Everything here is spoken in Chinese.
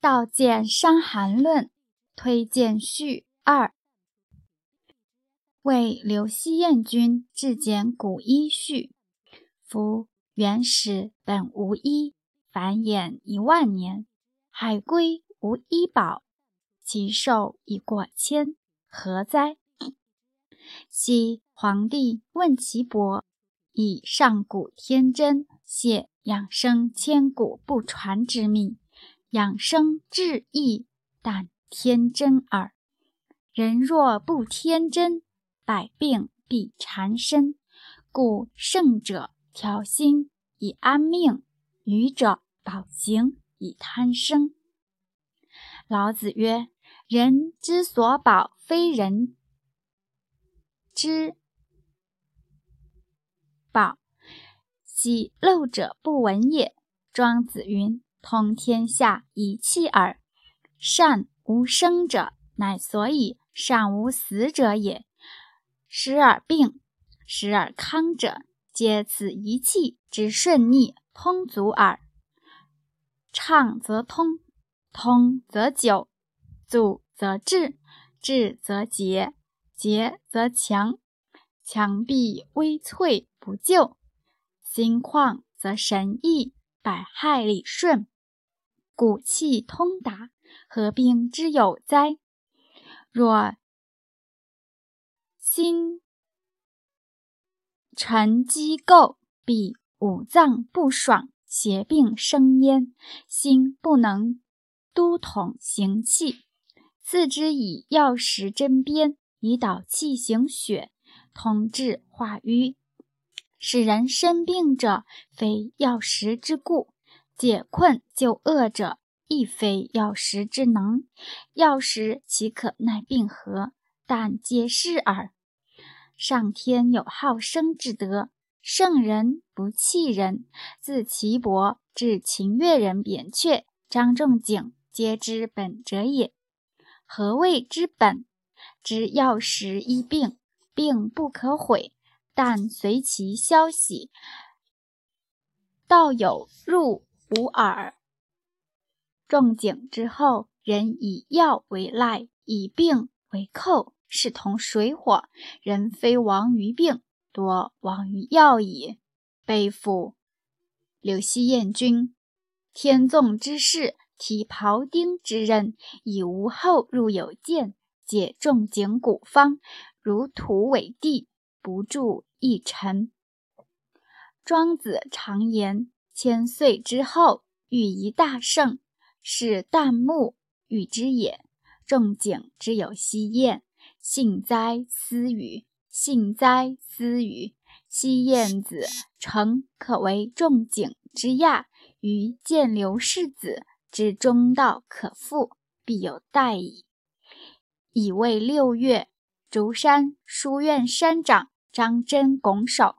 道见《伤寒论》推荐序二，为刘希燕君制简古医序。夫原始本无医，繁衍一万年，海龟无医宝，其寿已过千，何哉？昔皇帝问其伯，以上古天真，谢养生千古不传之秘。养生治易，但天真耳。人若不天真，百病必缠身。故圣者调心以安命，愚者保形以贪生。老子曰：“人之所保，非人之宝，喜陋者不闻也。”庄子云。通天下以气耳。善无生者，乃所以善无死者也。时而病，时而康者，皆此一气之顺逆通足耳。畅则通，通则久，阻则滞，滞则竭，竭则强，强必微脆不救。心旷则神逸，百害理顺。骨气通达，何病之有哉？若心沉积垢，必五脏不爽，邪病生焉。心不能督统行气，次之以药石针砭，以导气行血，通治化瘀。使人生病者，非药石之故。解困救恶者，亦非药石之能。药石岂可奈病何？但皆是耳。上天有好生之德，圣人不弃人。自岐伯至秦越人扁鹊、张仲景，皆知本者也。何谓之本？知药石医病，病不可毁，但随其消息。道有入。无耳。仲景之后，人以药为赖，以病为寇，是同水火。人非亡于病，多亡于药矣。背负刘希燕君，天纵之势，提庖丁之任，以无后入有见，解仲景古方，如土为地，不著一尘。庄子常言。千岁之后，欲一大圣，是旦暮与之也。仲景之有西燕，幸哉思语！幸哉思语！西燕子诚可为仲景之亚，于见刘氏子之中道可复，必有待矣。已未六月，竹山书院山长张真拱手。